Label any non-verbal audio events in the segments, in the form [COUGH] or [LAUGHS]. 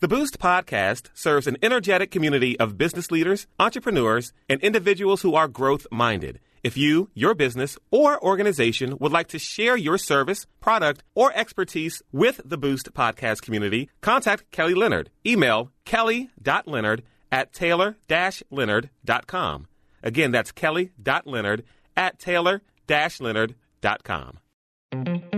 The Boost podcast serves an energetic community of business leaders, entrepreneurs, and individuals who are growth minded. If you, your business, or organization would like to share your service, product, or expertise with the Boost podcast community, contact Kelly Leonard. Email kelly.leonard at taylor-leonard.com. Again, that's kelly.leonard at taylor-leonard.com.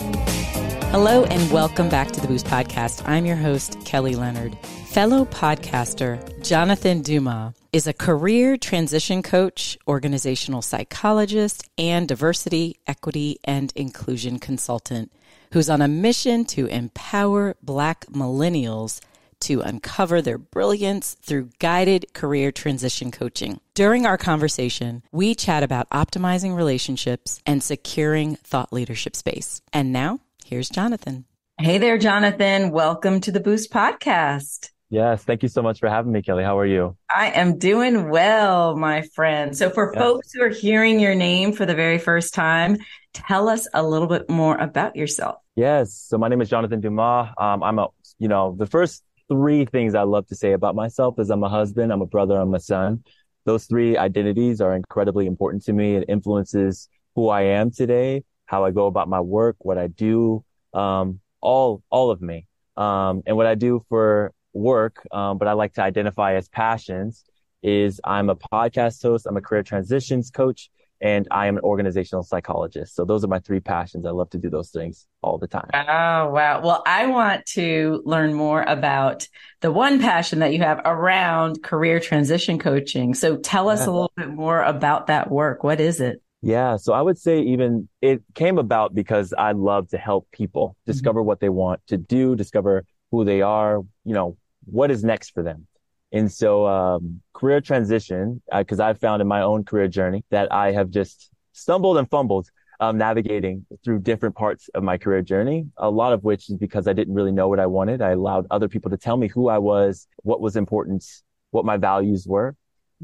Hello, and welcome back to the Boost Podcast. I'm your host, Kelly Leonard. Fellow podcaster Jonathan Dumas is a career transition coach, organizational psychologist, and diversity, equity, and inclusion consultant who's on a mission to empower Black millennials to uncover their brilliance through guided career transition coaching. During our conversation, we chat about optimizing relationships and securing thought leadership space. And now, here's Jonathan. Hey there, Jonathan. Welcome to the Boost Podcast. Yes, thank you so much for having me, Kelly. How are you? I am doing well, my friend. So, for yes. folks who are hearing your name for the very first time, tell us a little bit more about yourself. Yes. So, my name is Jonathan Dumas. Um, I'm a, you know, the first three things I love to say about myself is I'm a husband, I'm a brother, I'm a son. Those three identities are incredibly important to me. It influences who I am today, how I go about my work, what I do, um, all, all of me. Um, and what I do for work, um, but I like to identify as passions is I'm a podcast host. I'm a career transitions coach and I am an organizational psychologist. So those are my three passions. I love to do those things all the time. Oh, wow. Well, I want to learn more about the one passion that you have around career transition coaching. So tell us yeah. a little bit more about that work. What is it? Yeah. So I would say even it came about because I love to help people mm-hmm. discover mm-hmm. what they want to do, discover who they are, you know, what is next for them. And so, um, career transition, because uh, I've found in my own career journey that I have just stumbled and fumbled um, navigating through different parts of my career journey. A lot of which is because I didn't really know what I wanted. I allowed other people to tell me who I was, what was important, what my values were.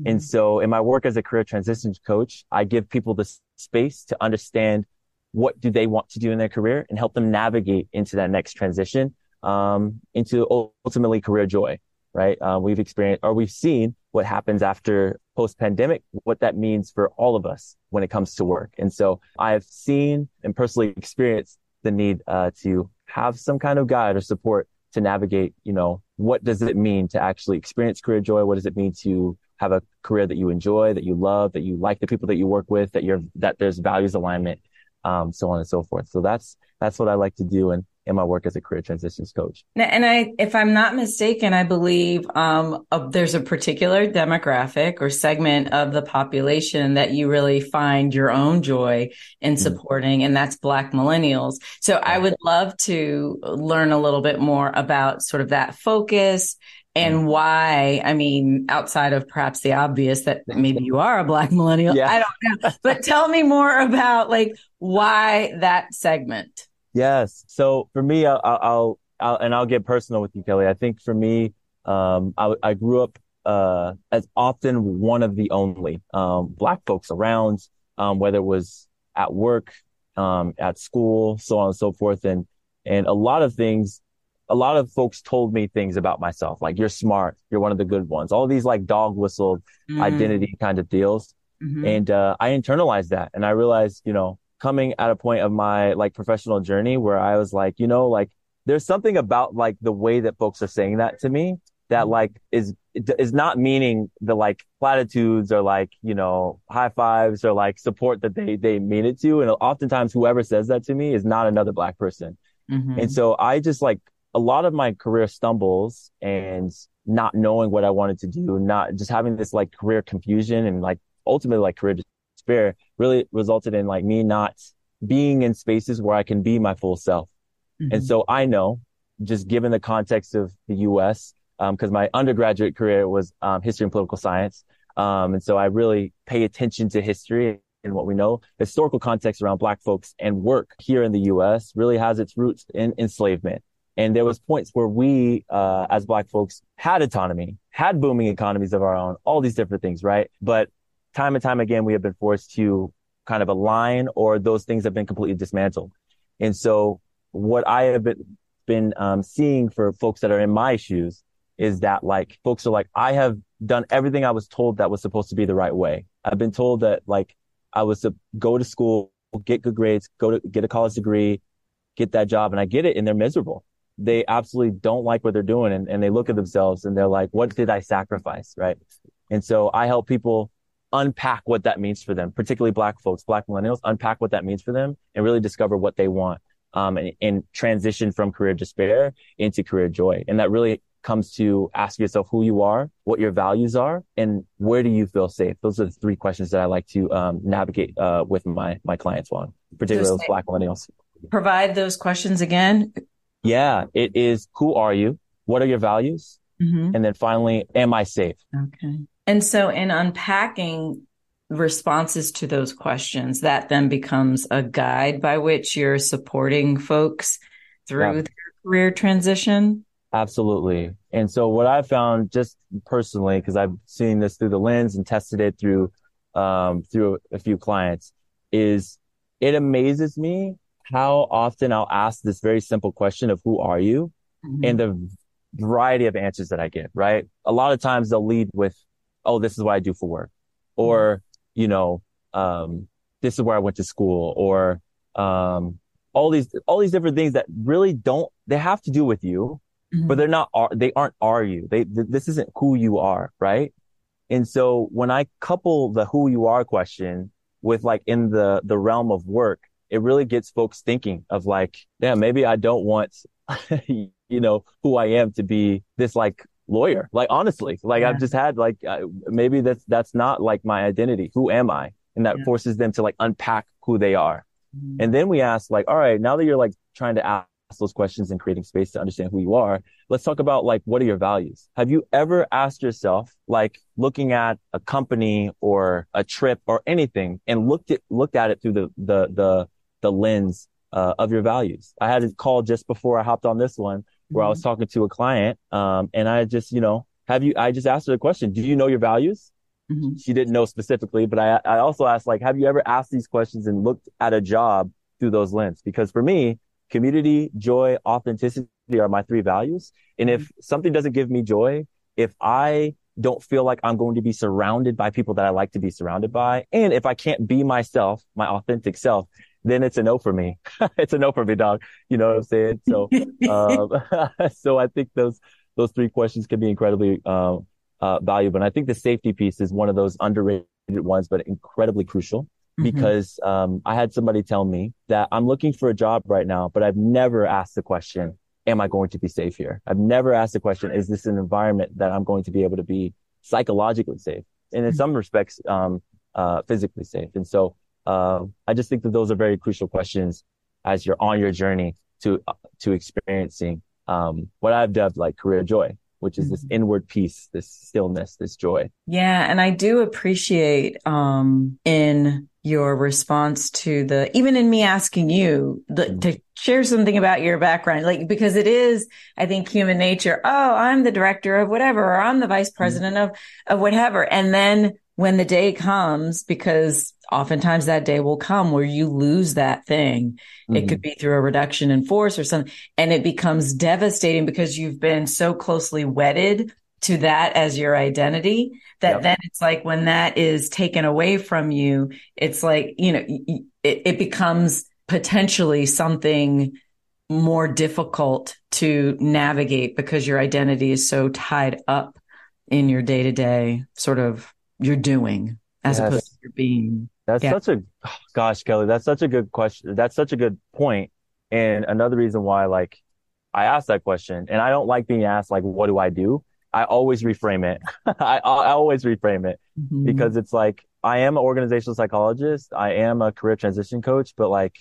And so in my work as a career transition coach, I give people the space to understand what do they want to do in their career and help them navigate into that next transition um, into ultimately career joy, right? Uh, we've experienced or we've seen what happens after post pandemic, what that means for all of us when it comes to work. And so I've seen and personally experienced the need uh, to have some kind of guide or support to navigate, you know, what does it mean to actually experience career joy? What does it mean to have a career that you enjoy, that you love, that you like the people that you work with, that you're, that there's values alignment, um, so on and so forth. So that's, that's what I like to do. And in my work as a career transitions coach. And I, if I'm not mistaken, I believe um, uh, there's a particular demographic or segment of the population that you really find your own joy in mm-hmm. supporting, and that's Black millennials. So I would love to learn a little bit more about sort of that focus and why i mean outside of perhaps the obvious that maybe you are a black millennial yeah. i don't know but tell me more about like why that segment Yes. So for me, I'll, I'll, I'll, and I'll get personal with you, Kelly. I think for me, um, I, I grew up, uh, as often one of the only, um, black folks around, um, whether it was at work, um, at school, so on and so forth. And, and a lot of things, a lot of folks told me things about myself, like you're smart, you're one of the good ones, all these like dog whistle mm. identity kind of deals. Mm-hmm. And, uh, I internalized that and I realized, you know, coming at a point of my like professional journey where I was like, you know, like there's something about like the way that folks are saying that to me that mm-hmm. like is is not meaning the like platitudes or like you know high fives or like support that they they mean it to and oftentimes whoever says that to me is not another black person mm-hmm. and so i just like a lot of my career stumbles and not knowing what i wanted to do not just having this like career confusion and like ultimately like career despair really resulted in like me not being in spaces where I can be my full self. Mm-hmm. And so I know just given the context of the US, because um, my undergraduate career was um, history and political science. Um, and so I really pay attention to history and what we know. Historical context around black folks and work here in the U.S. really has its roots in enslavement. And there was points where we, uh, as black folks had autonomy, had booming economies of our own, all these different things, right? But time and time again, we have been forced to kind of align or those things have been completely dismantled. And so what I have been, been um, seeing for folks that are in my shoes is that like folks are like, I have done everything I was told that was supposed to be the right way. I've been told that like I was to go to school, get good grades, go to get a college degree, get that job. And I get it. And they're miserable. They absolutely don't like what they're doing. And, and they look at themselves and they're like, what did I sacrifice? Right. And so I help people unpack what that means for them, particularly black folks, black millennials, unpack what that means for them and really discover what they want. Um, and, and transition from career despair into career joy. And that really comes to ask yourself who you are, what your values are, and where do you feel safe? Those are the three questions that I like to um, navigate uh, with my my clients on, particularly with Black millennials. Provide those questions again. Yeah, it is who are you? What are your values? Mm-hmm. And then finally, am I safe? Okay. And so in unpacking responses to those questions, that then becomes a guide by which you're supporting folks through yeah. their career transition. Absolutely. And so what I found just personally, because I've seen this through the lens and tested it through, um, through a few clients is it amazes me how often I'll ask this very simple question of who are you mm-hmm. and the variety of answers that I get, right? A lot of times they'll lead with, Oh, this is what I do for work or, mm-hmm. you know, um, this is where I went to school or, um, all these, all these different things that really don't, they have to do with you mm-hmm. but they're not, they aren't are you. They, th- this isn't who you are, right? And so when I couple the who you are question with like in the, the realm of work, it really gets folks thinking of like, yeah, maybe I don't want, [LAUGHS] you know, who I am to be this like lawyer. Like honestly, like yeah. I've just had like, uh, maybe that's, that's not like my identity. Who am I? And that yeah. forces them to like unpack who they are. Mm-hmm. And then we ask like, all right, now that you're like trying to ask those questions and creating space to understand who you are, let's talk about like, what are your values? Have you ever asked yourself, like looking at a company or a trip or anything and looked at, looked at it through the, the, the, the lens, uh, of your values? I had a call just before I hopped on this one where mm-hmm. I was mm-hmm. talking to a client. Um, and I just, you know, have you, I just asked her a question. Do you know your values? Mm-hmm. She didn't know specifically, but I, I also asked like, have you ever asked these questions and looked at a job through those lens? Because for me, community, joy, authenticity are my three values. And if something doesn't give me joy, if I don't feel like I'm going to be surrounded by people that I like to be surrounded by, and if I can't be myself, my authentic self, then it's a no for me. [LAUGHS] it's a no for me, dog. You know what I'm saying? So, [LAUGHS] um, [LAUGHS] so I think those, those three questions can be incredibly, um, uh, valuable. And I think the safety piece is one of those underrated ones, but incredibly crucial. Mm-hmm. because um, I had somebody tell me that I'm looking for a job right now, but I've never asked the question, am I going to be safe here? I've never asked the question, is this an environment that I'm going to be able to be psychologically safe? And in mm-hmm. some respects, um, uh, physically safe. And so, uh, I just think that those are very crucial questions as you're on your journey to, uh, to experiencing, um, what I've dubbed like career joy which is this mm-hmm. inward peace, this stillness, this joy. Yeah. And I do appreciate, um, in your response to the even in me asking you the, mm-hmm. to share something about your background like because it is i think human nature oh i'm the director of whatever or i'm the vice mm-hmm. president mm-hmm. of of whatever and then when the day comes because oftentimes that day will come where you lose that thing mm-hmm. it could mm-hmm. be through a reduction in force or something and it becomes devastating because you've been so closely wedded to that as your identity that yep. then it's like when that is taken away from you, it's like, you know, it, it becomes potentially something more difficult to navigate because your identity is so tied up in your day to day sort of your doing as yes. opposed to your being. That's yeah. such a, oh, gosh, Kelly, that's such a good question. That's such a good point. And another reason why, like, I asked that question and I don't like being asked, like, what do I do? I always reframe it. [LAUGHS] I, I, always reframe it mm-hmm. because it's like, I am an organizational psychologist. I am a career transition coach, but like,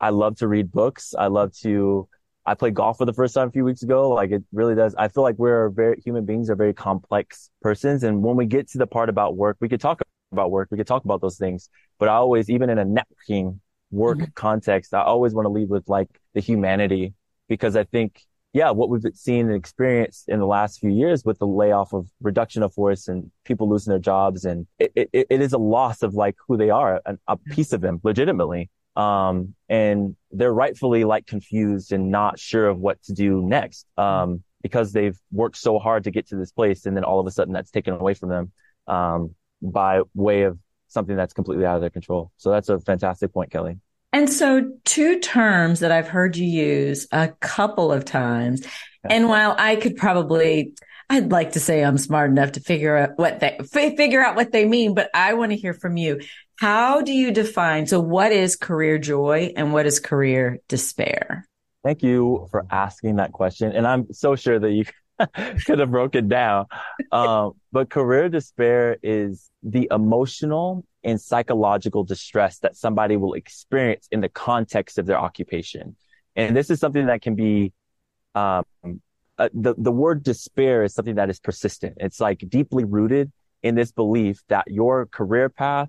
I love to read books. I love to, I played golf for the first time a few weeks ago. Like it really does. I feel like we're very human beings are very complex persons. And when we get to the part about work, we could talk about work. We could talk about those things. But I always, even in a networking work mm-hmm. context, I always want to lead with like the humanity because I think, yeah, what we've seen and experienced in the last few years with the layoff of reduction of force and people losing their jobs and it, it, it is a loss of like who they are, a, a piece of them legitimately. Um, and they're rightfully like confused and not sure of what to do next. Um, because they've worked so hard to get to this place. And then all of a sudden that's taken away from them, um, by way of something that's completely out of their control. So that's a fantastic point, Kelly. And so two terms that I've heard you use a couple of times. And while I could probably, I'd like to say I'm smart enough to figure out what they figure out what they mean, but I want to hear from you. How do you define? So what is career joy and what is career despair? Thank you for asking that question. And I'm so sure that you [LAUGHS] could have broke it down. Um, but career despair is the emotional and psychological distress that somebody will experience in the context of their occupation. And this is something that can be, um, uh, the, the word despair is something that is persistent. It's like deeply rooted in this belief that your career path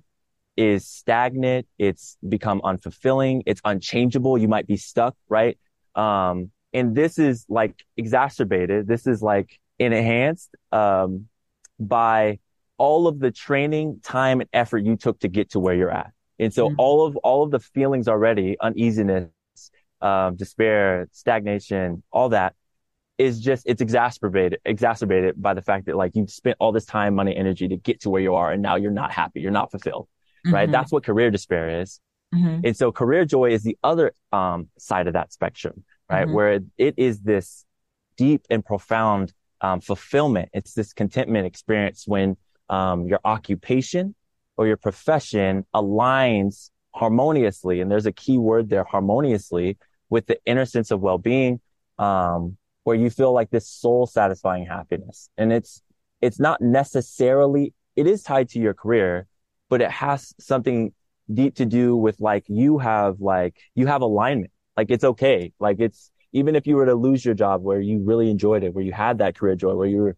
is stagnant. It's become unfulfilling. It's unchangeable. You might be stuck, right? Um, and this is like exacerbated. This is like enhanced, um, by all of the training, time and effort you took to get to where you're at. And so mm-hmm. all of, all of the feelings already, uneasiness, um, despair, stagnation, all that is just, it's exacerbated, exacerbated by the fact that like you've spent all this time, money, energy to get to where you are. And now you're not happy. You're not fulfilled mm-hmm. right? That's what career despair is. Mm-hmm. And so career joy is the other um, side of that spectrum, right? Mm-hmm. Where it is this deep and profound um, fulfillment. It's this contentment experience when um, your occupation or your profession aligns harmoniously. And there's a key word there, harmoniously, with the inner sense of well-being, um, where you feel like this soul satisfying happiness. And it's, it's not necessarily, it is tied to your career, but it has something deep to do with like you have like you have alignment. Like it's okay. Like it's even if you were to lose your job where you really enjoyed it, where you had that career joy, where you were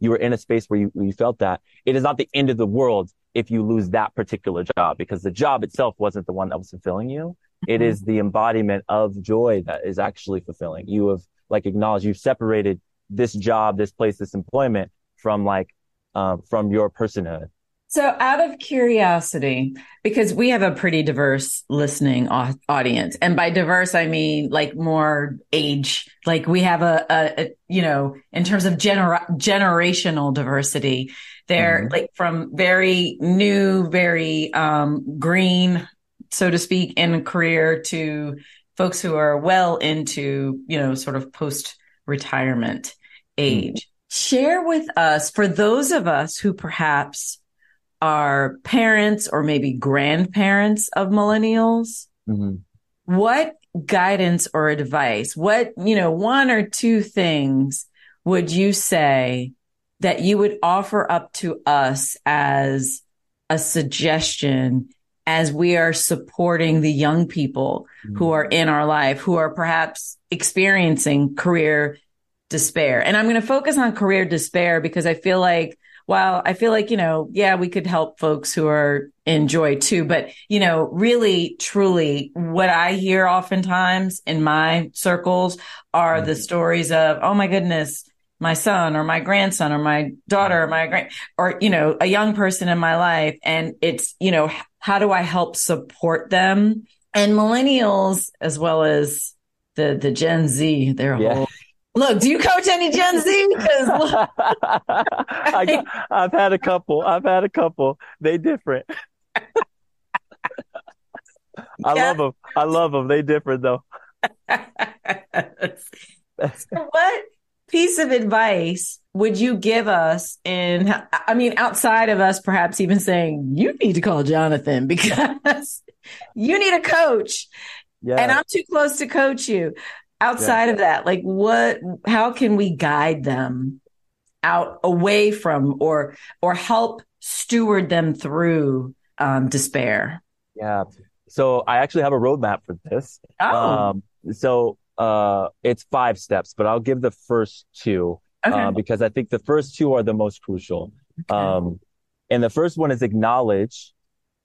you were in a space where you, you felt that it is not the end of the world if you lose that particular job because the job itself wasn't the one that was fulfilling you. It mm-hmm. is the embodiment of joy that is actually fulfilling. You have like acknowledged you've separated this job, this place, this employment from like, um, from your personhood. So, out of curiosity, because we have a pretty diverse listening audience, and by diverse, I mean like more age, like we have a, a, a you know, in terms of gener- generational diversity, they're mm-hmm. like from very new, very um, green, so to speak, in a career to folks who are well into, you know, sort of post retirement age. Mm-hmm. Share with us, for those of us who perhaps are parents or maybe grandparents of millennials, mm-hmm. what guidance or advice, what, you know, one or two things would you say that you would offer up to us as a suggestion as we are supporting the young people mm-hmm. who are in our life, who are perhaps experiencing career despair. And I'm going to focus on career despair because I feel like well, I feel like, you know, yeah, we could help folks who are in joy too, but, you know, really, truly what I hear oftentimes in my circles are mm-hmm. the stories of, oh my goodness, my son or my grandson or my daughter or my grand or, you know, a young person in my life. And it's, you know, how do I help support them? And millennials as well as the, the Gen Z, their yeah. whole Look, do you coach any Gen Z? Because [LAUGHS] I, have had a couple. I've had a couple. They different. [LAUGHS] I yeah. love them. I love them. They different though. [LAUGHS] what piece of advice would you give us in I mean outside of us perhaps even saying you need to call Jonathan because you need a coach yeah. and I'm too close to coach you outside yeah. of that like what how can we guide them out away from or or help steward them through um, despair yeah so i actually have a roadmap for this oh. Um, so uh, it's five steps, but I'll give the first two okay. uh, because I think the first two are the most crucial. Okay. Um, and the first one is acknowledge,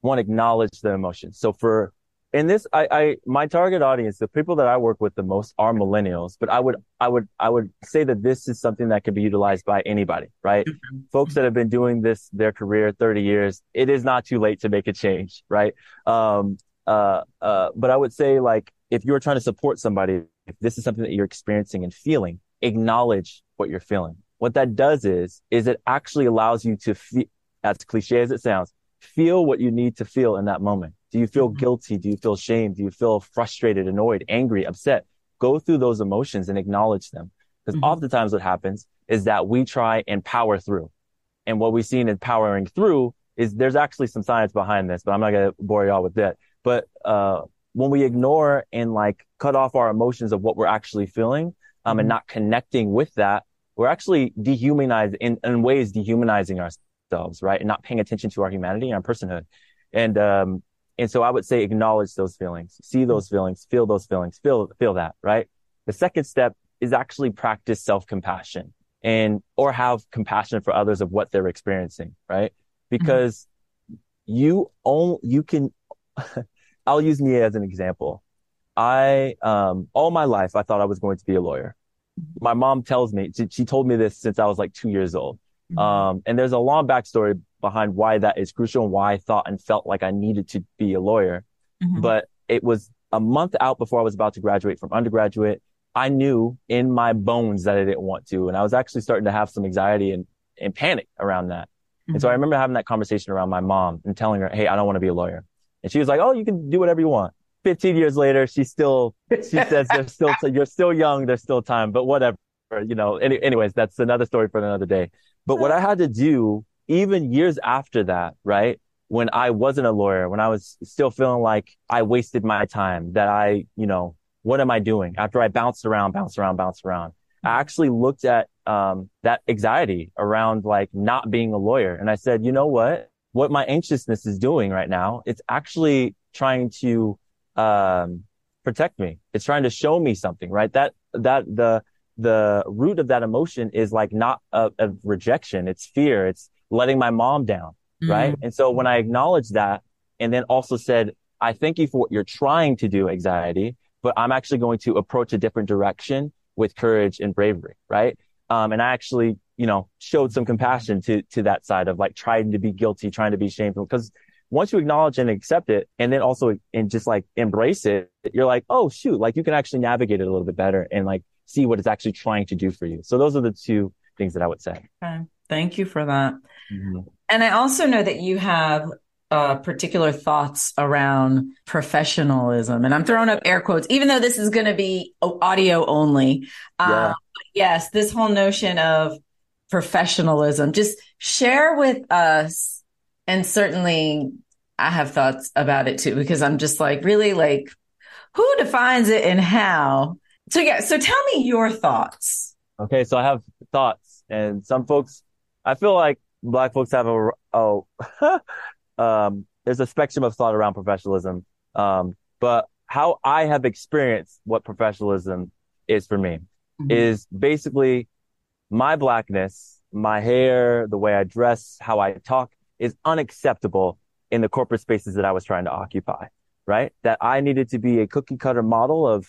one, acknowledge the emotion. So for, in this, I, I, my target audience, the people that I work with the most are millennials, but I would, I would, I would say that this is something that can be utilized by anybody, right? Mm-hmm. Folks that have been doing this their career 30 years, it is not too late to make a change, right? Um, uh, uh, but I would say like, if you're trying to support somebody, if this is something that you're experiencing and feeling, acknowledge what you're feeling. What that does is, is it actually allows you to feel, as cliche as it sounds, feel what you need to feel in that moment. Do you feel mm-hmm. guilty? Do you feel shame? Do you feel frustrated, annoyed, angry, upset? Go through those emotions and acknowledge them. Because mm-hmm. oftentimes what happens is that we try and power through. And what we've seen in powering through is there's actually some science behind this, but I'm not going to bore y'all with that. But, uh, when we ignore and like cut off our emotions of what we're actually feeling, um, and mm-hmm. not connecting with that, we're actually dehumanizing in, in ways dehumanizing ourselves, right? And not paying attention to our humanity and our personhood. And, um, and so I would say acknowledge those feelings, see those feelings, feel those feelings, feel, feel that, right? The second step is actually practice self-compassion and, or have compassion for others of what they're experiencing, right? Mm-hmm. Because mm-hmm. you own, you can, [LAUGHS] I'll use me as an example. I, um, all my life, I thought I was going to be a lawyer. My mom tells me, she, she told me this since I was like two years old. Mm-hmm. Um, and there's a long backstory behind why that is crucial and why I thought and felt like I needed to be a lawyer. Mm-hmm. But it was a month out before I was about to graduate from undergraduate. I knew in my bones that I didn't want to. And I was actually starting to have some anxiety and, and panic around that. Mm-hmm. And so I mm-hmm. remember having that conversation around my mom and telling her, Hey, I don't want to be a lawyer. And she was like, Oh, you can do whatever you want. 15 years later, she still, she [LAUGHS] says there's still, you're still young. There's still time, but whatever, you know, any, anyways, that's another story for another day. But what I had to do even years after that, right? When I wasn't a lawyer, when I was still feeling like I wasted my time, that I, you know, what am I doing? After I bounced around, bounced around, bounced around, I actually looked at, um, that anxiety around like not being a lawyer. And I said, you know what? What my anxiousness is doing right now, it's actually trying to um, protect me. It's trying to show me something, right? That, that the, the root of that emotion is like not a, a rejection. It's fear. It's letting my mom down. Mm-hmm. Right. And so when I acknowledged that and then also said, I thank you for what you're trying to do, anxiety, but I'm actually going to approach a different direction with courage and bravery. Right. Um, and I actually, you know, showed some compassion to, to that side of like trying to be guilty, trying to be shameful because once you acknowledge and accept it and then also and just like embrace it, you're like, oh shoot, like you can actually navigate it a little bit better and like see what it's actually trying to do for you. So those are the two things that I would say. Okay. Thank you for that. Mm-hmm. And I also know that you have uh, particular thoughts around professionalism. And I'm throwing up air quotes, even though this is going to be audio only. Yeah. Uh, yes, this whole notion of professionalism, just share with us and certainly I have thoughts about it too, because I'm just like, really like, who defines it and how? So yeah, so tell me your thoughts. Okay, so I have thoughts, and some folks, I feel like black folks have a oh, [LAUGHS] um, there's a spectrum of thought around professionalism. Um, but how I have experienced what professionalism is for me mm-hmm. is basically my blackness, my hair, the way I dress, how I talk is unacceptable in the corporate spaces that I was trying to occupy, right? That I needed to be a cookie cutter model of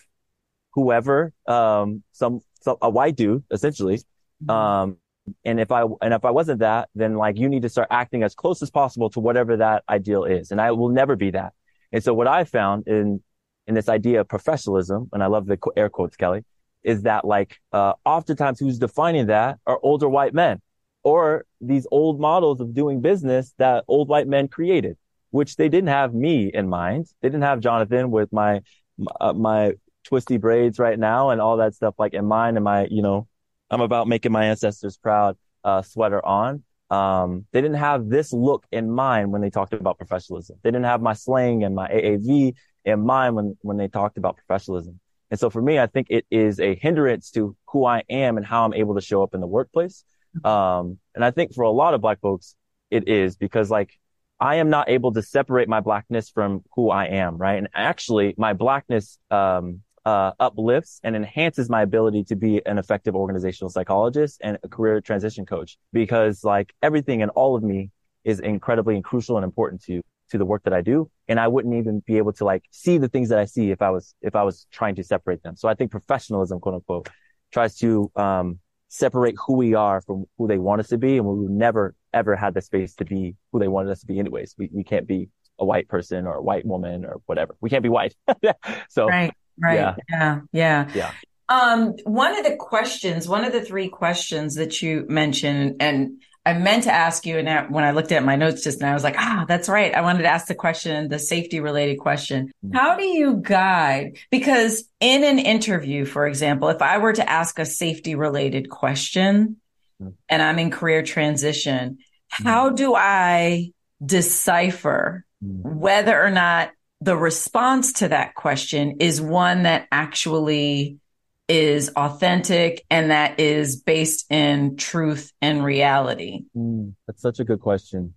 whoever, um, some, some, a white dude, essentially. Mm-hmm. Um, and if I, and if I wasn't that, then like you need to start acting as close as possible to whatever that ideal is. And I will never be that. And so what I found in, in this idea of professionalism, and I love the air quotes, Kelly, is that like, uh, oftentimes who's defining that are older white men or these old models of doing business that old white men created, which they didn't have me in mind. They didn't have Jonathan with my, uh, my twisty braids right now and all that stuff like in mind and my, you know, I'm about making my ancestors proud, uh, sweater on. Um, they didn't have this look in mind when they talked about professionalism. They didn't have my slang and my AAV in mind when, when they talked about professionalism. And so for me, I think it is a hindrance to who I am and how I'm able to show up in the workplace. Um, and I think for a lot of black folks, it is because like I am not able to separate my blackness from who I am, right? And actually my blackness, um, uh, uplifts and enhances my ability to be an effective organizational psychologist and a career transition coach because like everything and all of me is incredibly and crucial and important to to the work that I do. And I wouldn't even be able to like see the things that I see if I was if I was trying to separate them. So I think professionalism, quote unquote, tries to um, separate who we are from who they want us to be, and we never ever had the space to be who they wanted us to be. Anyways, we we can't be a white person or a white woman or whatever. We can't be white. [LAUGHS] so right, right, yeah. yeah, yeah, yeah. Um, one of the questions, one of the three questions that you mentioned, and I meant to ask you, and when I looked at my notes just now, I was like, ah, that's right. I wanted to ask the question, the safety related question. Mm-hmm. How do you guide? Because in an interview, for example, if I were to ask a safety related question mm-hmm. and I'm in career transition, mm-hmm. how do I decipher whether or not the response to that question is one that actually is authentic and that is based in truth and reality? Mm, that's such a good question.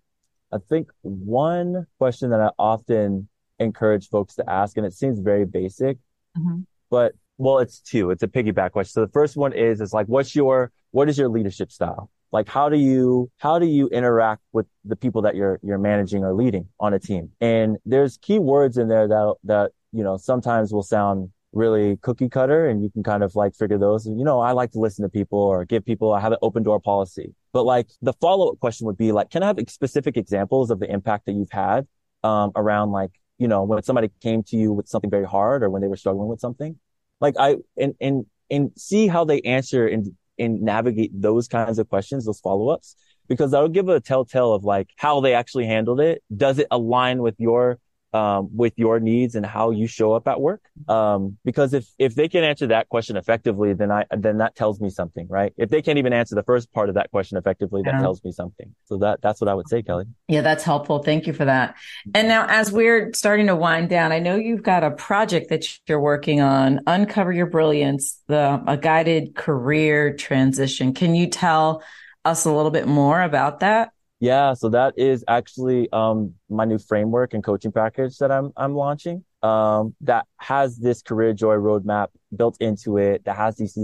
I think one question that I often encourage folks to ask, and it seems very basic, mm-hmm. but well, it's two. It's a piggyback question. So the first one is, is like, what's your, what is your leadership style? Like, how do you, how do you interact with the people that you're, you're managing or leading on a team? And there's key words in there that, that, you know, sometimes will sound really cookie cutter and you can kind of like figure those. You know, I like to listen to people or give people, I have an open door policy. But like the follow up question would be like, can I have specific examples of the impact that you've had, um, around like, you know, when somebody came to you with something very hard or when they were struggling with something? Like I, and, and, and see how they answer and, and navigate those kinds of questions, those follow ups, because that'll give a telltale of like how they actually handled it. Does it align with your um, with your needs and how you show up at work. Um, because if, if they can answer that question effectively, then I, then that tells me something, right? If they can't even answer the first part of that question effectively, that yeah. tells me something. So that, that's what I would say, Kelly. Yeah, that's helpful. Thank you for that. And now as we're starting to wind down, I know you've got a project that you're working on, Uncover Your Brilliance, the, a guided career transition. Can you tell us a little bit more about that? Yeah, so that is actually um, my new framework and coaching package that I'm I'm launching. Um, that has this career joy roadmap built into it. That has these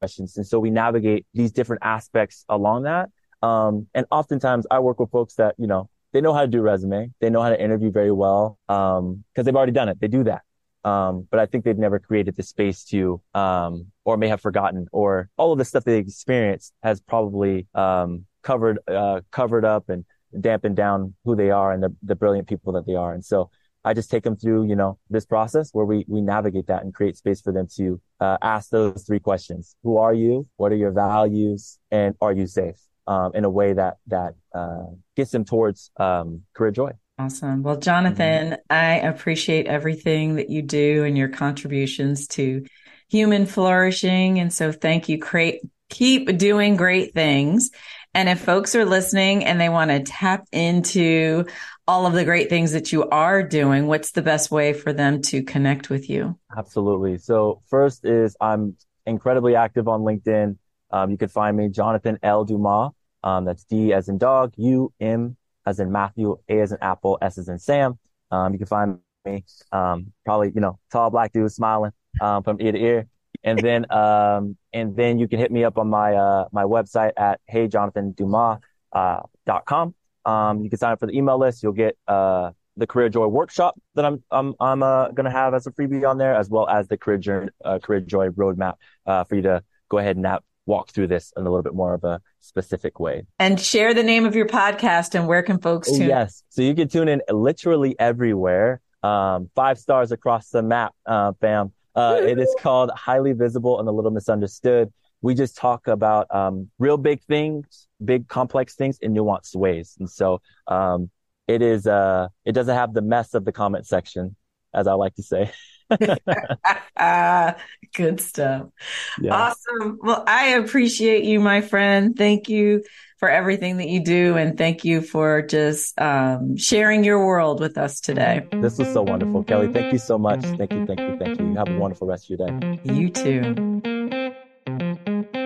questions, and so we navigate these different aspects along that. Um, and oftentimes, I work with folks that you know they know how to do resume, they know how to interview very well because um, they've already done it. They do that. Um, but I think they've never created the space to, um, or may have forgotten, or all of the stuff they experienced has probably, um, covered uh, covered up and dampened down who they are and the, the brilliant people that they are. And so I just take them through, you know, this process where we we navigate that and create space for them to uh, ask those three questions: Who are you? What are your values? And are you safe? Um, in a way that that uh, gets them towards um, career joy. Awesome. Well, Jonathan, mm-hmm. I appreciate everything that you do and your contributions to human flourishing. And so thank you. Create, keep doing great things. And if folks are listening and they want to tap into all of the great things that you are doing, what's the best way for them to connect with you? Absolutely. So first is I'm incredibly active on LinkedIn. Um, you can find me, Jonathan L. Dumas. Um, that's D as in dog, U, M as in Matthew, A as in Apple, S as in Sam. Um, you can find me, um, probably, you know, tall black dude smiling, um, from ear to ear. And then, [LAUGHS] um, and then you can hit me up on my, uh, my website at heyjonathandumas, uh, dot com. Um, you can sign up for the email list. You'll get, uh, the career joy workshop that I'm, I'm, I'm, uh, going to have as a freebie on there, as well as the career journey, uh, career joy roadmap, uh, for you to go ahead and nap, walk through this in a little bit more of a specific way. And share the name of your podcast and where can folks oh, tune? Yes. So you can tune in literally everywhere. Um, five stars across the map, uh, fam. Uh, it is called Highly Visible and a Little Misunderstood. We just talk about um, real big things, big complex things in nuanced ways. And so um, it is, uh, it doesn't have the mess of the comment section, as I like to say. [LAUGHS] Good stuff. Yeah. Awesome. Well, I appreciate you, my friend. Thank you for everything that you do. And thank you for just um, sharing your world with us today. This was so wonderful, Kelly. Thank you so much. Thank you, thank you, thank you. Have a wonderful rest of your day. You too.